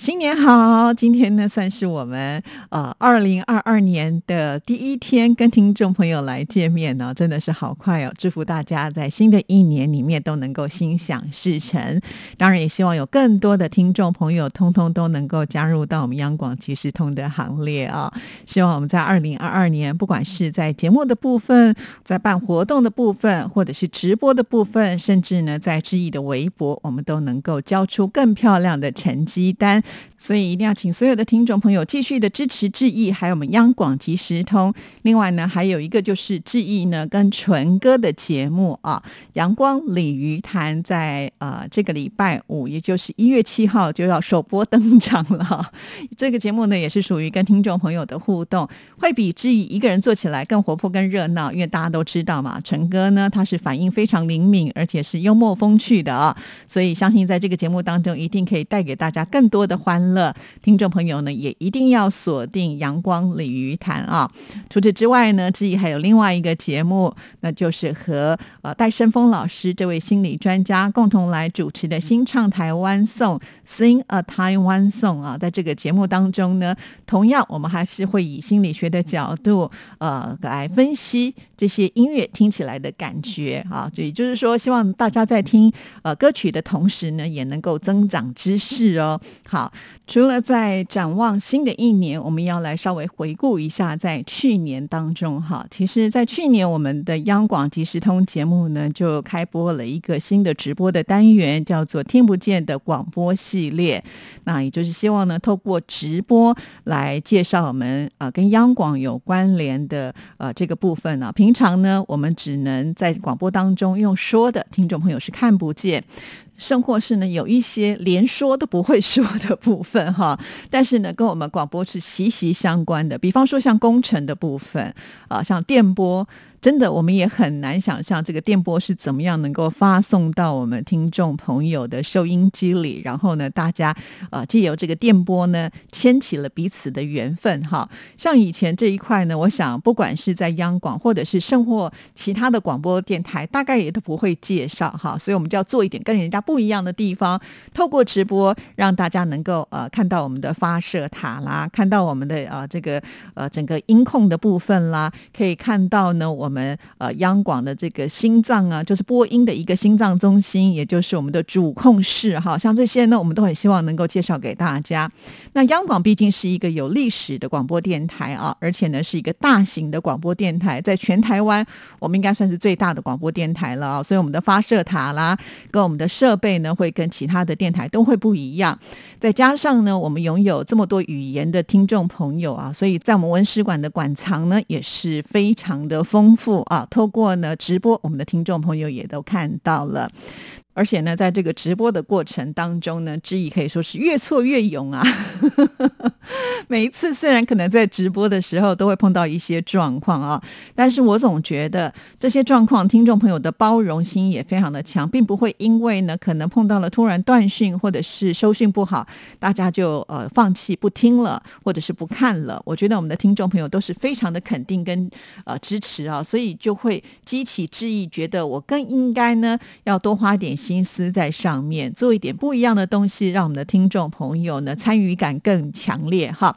新年好！今天呢，算是我们呃二零二二年的第一天，跟听众朋友来见面呢，真的是好快哦！祝福大家在新的一年里面都能够心想事成。当然，也希望有更多的听众朋友，通通都能够加入到我们央广即时通的行列啊！希望我们在二零二二年，不管是在节目的部分，在办活动的部分，或者是直播的部分，甚至呢，在志毅的微博，我们都能够交出更漂亮的成绩单。所以一定要请所有的听众朋友继续的支持志毅，还有我们央广即时通。另外呢，还有一个就是志毅呢跟纯哥的节目啊，阳光鲤鱼潭在呃这个礼拜五，也就是一月七号就要首播登场了。这个节目呢也是属于跟听众朋友的互动，会比志毅一个人做起来更活泼、更热闹。因为大家都知道嘛，纯哥呢他是反应非常灵敏，而且是幽默风趣的啊，所以相信在这个节目当中一定可以带给大家更多的欢。乐听众朋友呢，也一定要锁定阳光鲤鱼潭啊！除此之外呢，志毅还有另外一个节目，那就是和呃戴胜峰老师这位心理专家共同来主持的《新唱台湾颂》（Sing a Taiwan Song） 啊。在这个节目当中呢，同样我们还是会以心理学的角度呃来分析这些音乐听起来的感觉啊。也就是说，希望大家在听呃歌曲的同时呢，也能够增长知识哦。好。好除了在展望新的一年，我们要来稍微回顾一下在去年当中哈。其实，在去年我们的央广即时通节目呢，就开播了一个新的直播的单元，叫做“听不见的广播”系列。那也就是希望呢，透过直播来介绍我们啊跟央广有关联的呃这个部分呢。平常呢，我们只能在广播当中用说的，听众朋友是看不见。甚或是呢，有一些连说都不会说的部分哈，但是呢，跟我们广播是息息相关的。比方说，像工程的部分啊，像电波。真的，我们也很难想象这个电波是怎么样能够发送到我们听众朋友的收音机里，然后呢，大家啊借由这个电波呢，牵起了彼此的缘分。哈，像以前这一块呢，我想不管是在央广或者是甚或其他的广播电台，大概也都不会介绍哈，所以我们就要做一点跟人家不一样的地方，透过直播让大家能够呃看到我们的发射塔啦，看到我们的呃这个呃整个音控的部分啦，可以看到呢我。我们呃央广的这个心脏啊，就是播音的一个心脏中心，也就是我们的主控室哈。像这些呢，我们都很希望能够介绍给大家。那央广毕竟是一个有历史的广播电台啊，而且呢是一个大型的广播电台，在全台湾我们应该算是最大的广播电台了啊。所以我们的发射塔啦，跟我们的设备呢，会跟其他的电台都会不一样。再加上呢，我们拥有这么多语言的听众朋友啊，所以在我们文史馆的馆藏呢，也是非常的丰。啊！透过呢直播，我们的听众朋友也都看到了。而且呢，在这个直播的过程当中呢，知意可以说是越挫越勇啊。每一次虽然可能在直播的时候都会碰到一些状况啊，但是我总觉得这些状况，听众朋友的包容心也非常的强，并不会因为呢可能碰到了突然断讯或者是收讯不好，大家就呃放弃不听了，或者是不看了。我觉得我们的听众朋友都是非常的肯定跟呃支持啊，所以就会激起志意，觉得我更应该呢要多花点。心思在上面，做一点不一样的东西，让我们的听众朋友呢参与感更强烈哈。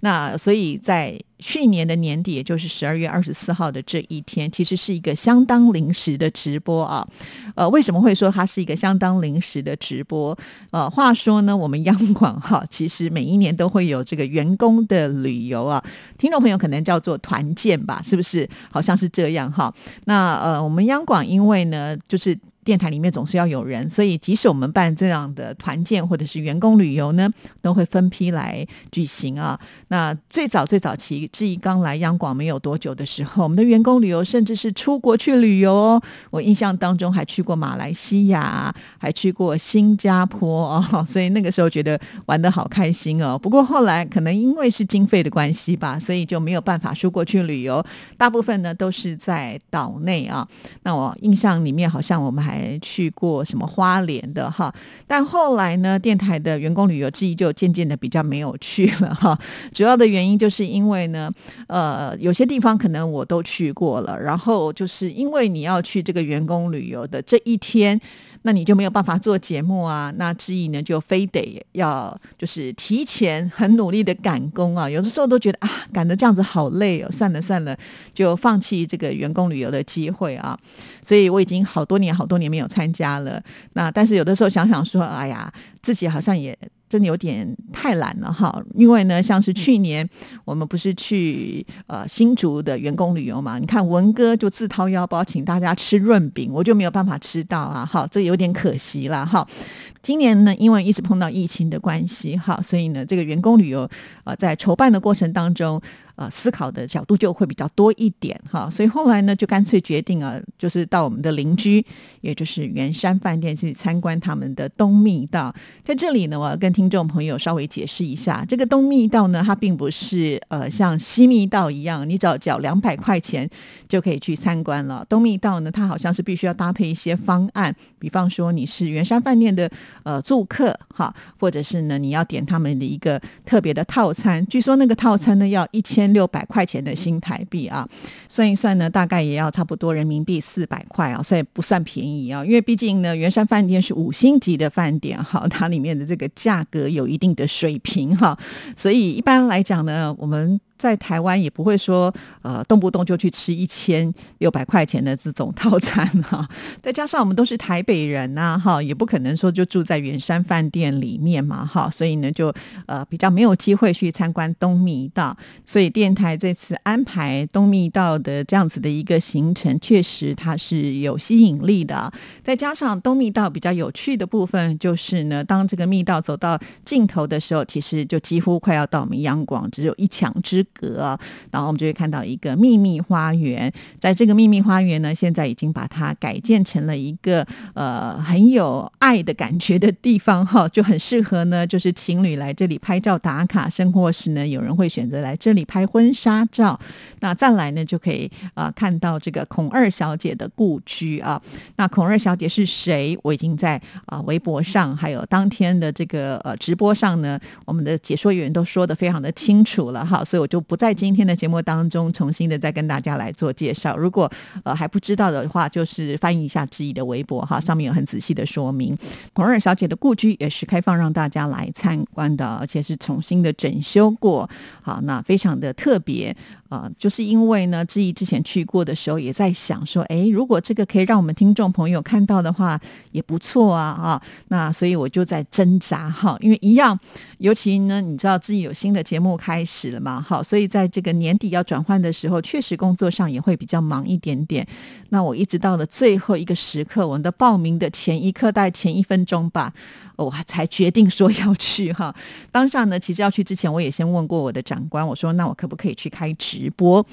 那所以在去年的年底，也就是十二月二十四号的这一天，其实是一个相当临时的直播啊。呃，为什么会说它是一个相当临时的直播？呃，话说呢，我们央广哈，其实每一年都会有这个员工的旅游啊，听众朋友可能叫做团建吧，是不是？好像是这样哈。那呃，我们央广因为呢，就是。电台里面总是要有人，所以即使我们办这样的团建或者是员工旅游呢，都会分批来举行啊。那最早最早期，志毅刚来央广没有多久的时候，我们的员工旅游甚至是出国去旅游哦。我印象当中还去过马来西亚，还去过新加坡哦，所以那个时候觉得玩的好开心哦。不过后来可能因为是经费的关系吧，所以就没有办法出国去旅游，大部分呢都是在岛内啊。那我印象里面好像我们还。还去过什么花莲的哈，但后来呢，电台的员工旅游之一就渐渐的比较没有去了哈。主要的原因就是因为呢，呃，有些地方可能我都去过了，然后就是因为你要去这个员工旅游的这一天。那你就没有办法做节目啊？那志毅呢，就非得要就是提前很努力的赶工啊。有的时候都觉得啊，赶的这样子好累哦，算了算了，就放弃这个员工旅游的机会啊。所以我已经好多年好多年没有参加了。那但是有的时候想想说，哎呀，自己好像也。真的有点太懒了哈，因为呢，像是去年我们不是去呃新竹的员工旅游嘛？你看文哥就自掏腰包请大家吃润饼，我就没有办法吃到啊，好，这有点可惜了哈。今年呢，因为一直碰到疫情的关系哈，所以呢，这个员工旅游呃在筹办的过程当中。呃，思考的角度就会比较多一点哈，所以后来呢，就干脆决定啊，就是到我们的邻居，也就是圆山饭店去参观他们的东密道。在这里呢，我要跟听众朋友稍微解释一下，这个东密道呢，它并不是呃像西密道一样，你只要缴两百块钱就可以去参观了。东密道呢，它好像是必须要搭配一些方案，比方说你是圆山饭店的呃住客哈，或者是呢你要点他们的一个特别的套餐，据说那个套餐呢要一千。六百块钱的新台币啊，算一算呢，大概也要差不多人民币四百块啊，所以不算便宜啊。因为毕竟呢，圆山饭店是五星级的饭店哈，它里面的这个价格有一定的水平哈，所以一般来讲呢，我们。在台湾也不会说，呃，动不动就去吃一千六百块钱的这种套餐哈。再加上我们都是台北人呐，哈，也不可能说就住在远山饭店里面嘛，哈，所以呢，就呃比较没有机会去参观东密道。所以电台这次安排东密道的这样子的一个行程，确实它是有吸引力的。再加上东密道比较有趣的部分，就是呢，当这个密道走到尽头的时候，其实就几乎快要到我们央广，只有一墙之。格，然后我们就会看到一个秘密花园。在这个秘密花园呢，现在已经把它改建成了一个呃很有爱的感觉的地方哈，就很适合呢，就是情侣来这里拍照打卡。生活时呢，有人会选择来这里拍婚纱照。那再来呢，就可以啊看到这个孔二小姐的故居啊。那孔二小姐是谁？我已经在啊微博上，还有当天的这个呃直播上呢，我们的解说员都说的非常的清楚了哈，所以我就。就不在今天的节目当中重新的再跟大家来做介绍。如果呃还不知道的话，就是翻译一下志毅的微博哈，上面有很仔细的说明。孔尔小姐的故居也是开放让大家来参观的，而且是重新的整修过，好，那非常的特别。啊，就是因为呢，志毅之前去过的时候，也在想说，哎，如果这个可以让我们听众朋友看到的话，也不错啊，啊，那所以我就在挣扎哈，因为一样，尤其呢，你知道志毅有新的节目开始了嘛，好，所以在这个年底要转换的时候，确实工作上也会比较忙一点点。那我一直到了最后一个时刻，我们的报名的前一刻，大概前一分钟吧。我才决定说要去哈，当下呢，其实要去之前，我也先问过我的长官，我说那我可不可以去开直播？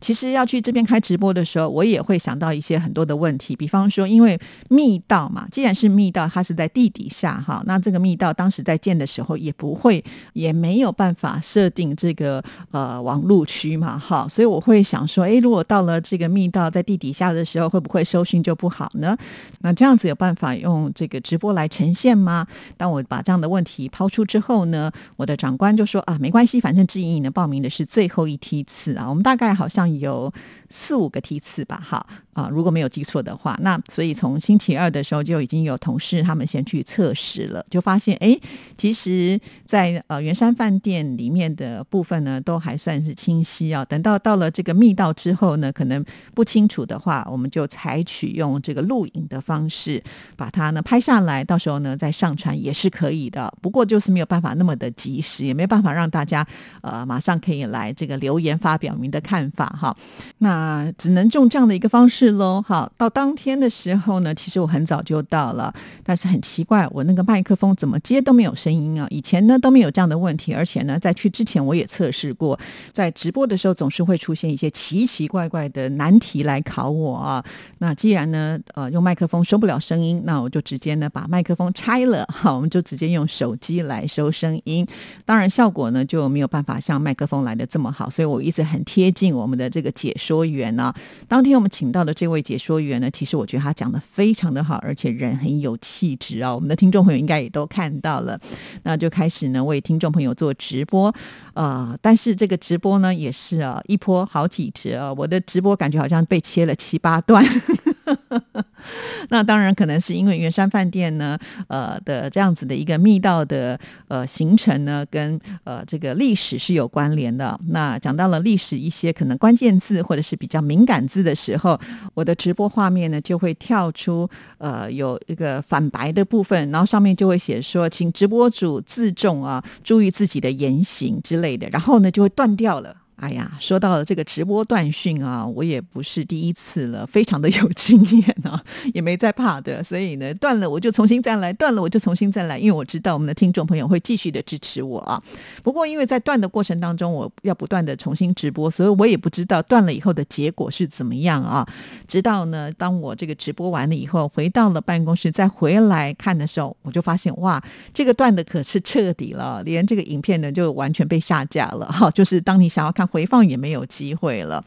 其实要去这边开直播的时候，我也会想到一些很多的问题，比方说，因为密道嘛，既然是密道，它是在地底下哈，那这个密道当时在建的时候也不会，也没有办法设定这个呃网路区嘛哈，所以我会想说，哎，如果到了这个密道在地底下的时候，会不会收讯就不好呢？那这样子有办法用这个直播来呈现吗？当我把这样的问题抛出之后呢，我的长官就说啊，没关系，反正志毅呢报名的是最后一梯次啊，我们大概好像有四五个梯次吧，哈。啊，如果没有记错的话，那所以从星期二的时候就已经有同事他们先去测试了，就发现哎，其实，在呃圆山饭店里面的部分呢，都还算是清晰啊。等到到了这个密道之后呢，可能不清楚的话，我们就采取用这个录影的方式把它呢拍下来，到时候呢再上传也是可以的。不过就是没有办法那么的及时，也没办法让大家呃马上可以来这个留言发表您的看法哈。那只能用这样的一个方式。是喽。好，到当天的时候呢，其实我很早就到了，但是很奇怪，我那个麦克风怎么接都没有声音啊。以前呢都没有这样的问题，而且呢在去之前我也测试过，在直播的时候总是会出现一些奇奇怪怪的难题来考我啊。那既然呢呃用麦克风收不了声音，那我就直接呢把麦克风拆了，好，我们就直接用手机来收声音。当然效果呢就没有办法像麦克风来的这么好，所以我一直很贴近我们的这个解说员呢。当天我们请到的这位解说员呢，其实我觉得他讲的非常的好，而且人很有气质啊。我们的听众朋友应该也都看到了，那就开始呢为听众朋友做直播，呃，但是这个直播呢也是啊一波好几折啊，我的直播感觉好像被切了七八段。那当然可能是因为圆山饭店呢，呃的这样子的一个密道的呃行程呢，跟呃这个历史是有关联的。那讲到了历史一些可能关键字或者是比较敏感字的时候，我的直播画面呢就会跳出呃有一个反白的部分，然后上面就会写说，请直播主自重啊，注意自己的言行之类的，然后呢就会断掉了。哎呀，说到了这个直播断讯啊，我也不是第一次了，非常的 有经验啊，也没在怕的。所以呢，断了我就重新再来，断了我就重新再来，因为我知道我们的听众朋友会继续的支持我啊。不过因为在断的过程当中，我要不断的重新直播，所以我也不知道断了以后的结果是怎么样啊。直到呢，当我这个直播完了以后，回到了办公室再回来看的时候，我就发现哇，这个断的可是彻底了，连这个影片呢就完全被下架了哈。就是当你想要看。回放也没有机会了，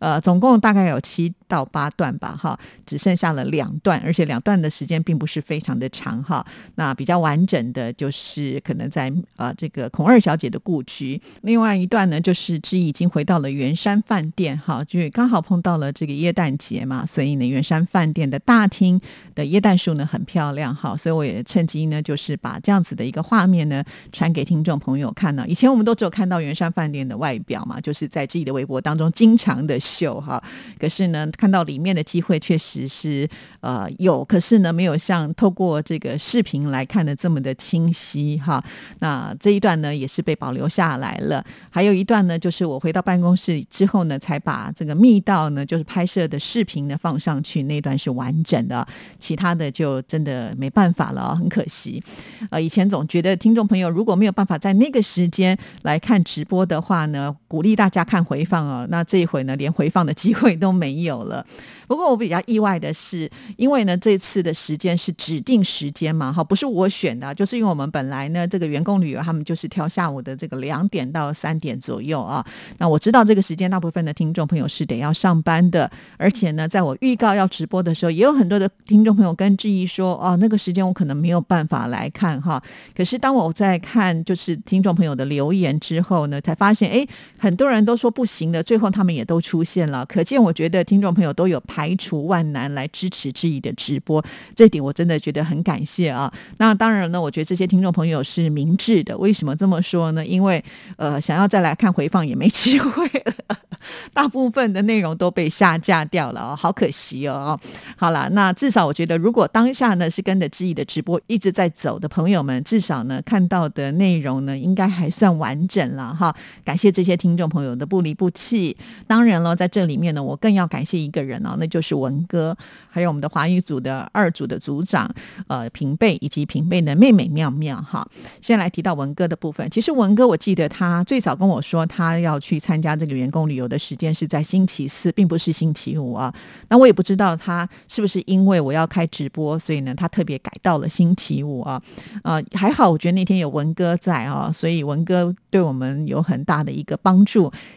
呃，总共大概有七到八段吧，哈，只剩下了两段，而且两段的时间并不是非常的长，哈。那比较完整的就是可能在啊这个孔二小姐的故居，另外一段呢就是志已经回到了圆山饭店，哈，就刚好碰到了这个耶诞节嘛，所以呢圆山饭店的大厅的耶诞树呢很漂亮，哈，所以我也趁机呢就是把这样子的一个画面呢传给听众朋友看呢。以前我们都只有看到圆山饭店的外表嘛。啊就是在自己的微博当中经常的秀哈，可是呢，看到里面的机会确实是呃有，可是呢，没有像透过这个视频来看的这么的清晰哈。那这一段呢，也是被保留下来了。还有一段呢，就是我回到办公室之后呢，才把这个密道呢，就是拍摄的视频呢放上去，那段是完整的，其他的就真的没办法了，很可惜。呃，以前总觉得听众朋友如果没有办法在那个时间来看直播的话呢，鼓鼓励。大家看回放哦，那这一回呢，连回放的机会都没有了。不过我比较意外的是，因为呢，这次的时间是指定时间嘛，哈，不是我选的，就是因为我们本来呢，这个员工旅游他们就是挑下午的这个两点到三点左右啊。那我知道这个时间大部分的听众朋友是得要上班的，而且呢，在我预告要直播的时候，也有很多的听众朋友跟质疑说，哦，那个时间我可能没有办法来看哈。可是当我在看就是听众朋友的留言之后呢，才发现，哎，很很多人都说不行的，最后他们也都出现了，可见我觉得听众朋友都有排除万难来支持志毅的直播，这点我真的觉得很感谢啊。那当然呢，我觉得这些听众朋友是明智的。为什么这么说呢？因为呃，想要再来看回放也没机会了，大部分的内容都被下架掉了哦，好可惜哦。好了，那至少我觉得，如果当下呢是跟着志毅的直播一直在走的朋友们，至少呢看到的内容呢应该还算完整了哈。感谢这些听众众朋友的。不离不弃，当然了，在这里面呢，我更要感谢一个人哦，那就是文哥，还有我们的华语组的二组的组长，呃，平贝以及平贝的妹妹妙妙哈。先来提到文哥的部分，其实文哥，我记得他最早跟我说，他要去参加这个员工旅游的时间是在星期四，并不是星期五啊。那我也不知道他是不是因为我要开直播，所以呢，他特别改到了星期五啊。呃，还好，我觉得那天有文哥在啊，所以文哥对我们有很大的一个帮助。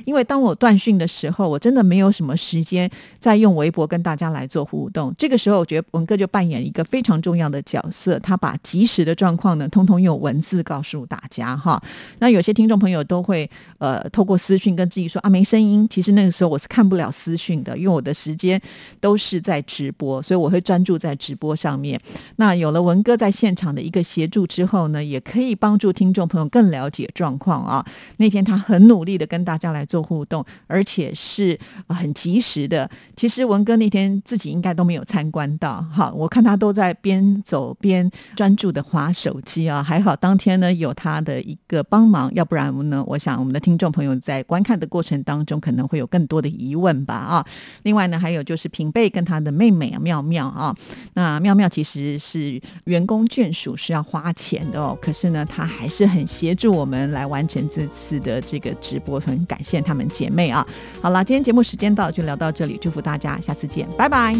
因为当我断讯的时候，我真的没有什么时间再用微博跟大家来做互动。这个时候，我觉得文哥就扮演一个非常重要的角色，他把及时的状况呢，通通用文字告诉大家哈。那有些听众朋友都会呃透过私讯跟自己说啊没声音，其实那个时候我是看不了私讯的，因为我的时间都是在直播，所以我会专注在直播上面。那有了文哥在现场的一个协助之后呢，也可以帮助听众朋友更了解状况啊。那天他很努力的跟大家来做互动而且是很及时的。其实文哥那天自己应该都没有参观到好我看他都在边走边专注的划手机啊还好当天呢有他的一个帮忙要不然呢我想我们的听众朋友在观看的过程当中可能会有更多的疑问吧啊。另外呢还有就是平辈跟他的妹妹啊妙妙啊那妙妙其实是员工眷属是要花钱的哦可是呢她还是很协助我们来完成这次的这个直播感谢她们姐妹啊。好了，今天节目时间到就聊到这里，祝福大家下次见，拜拜。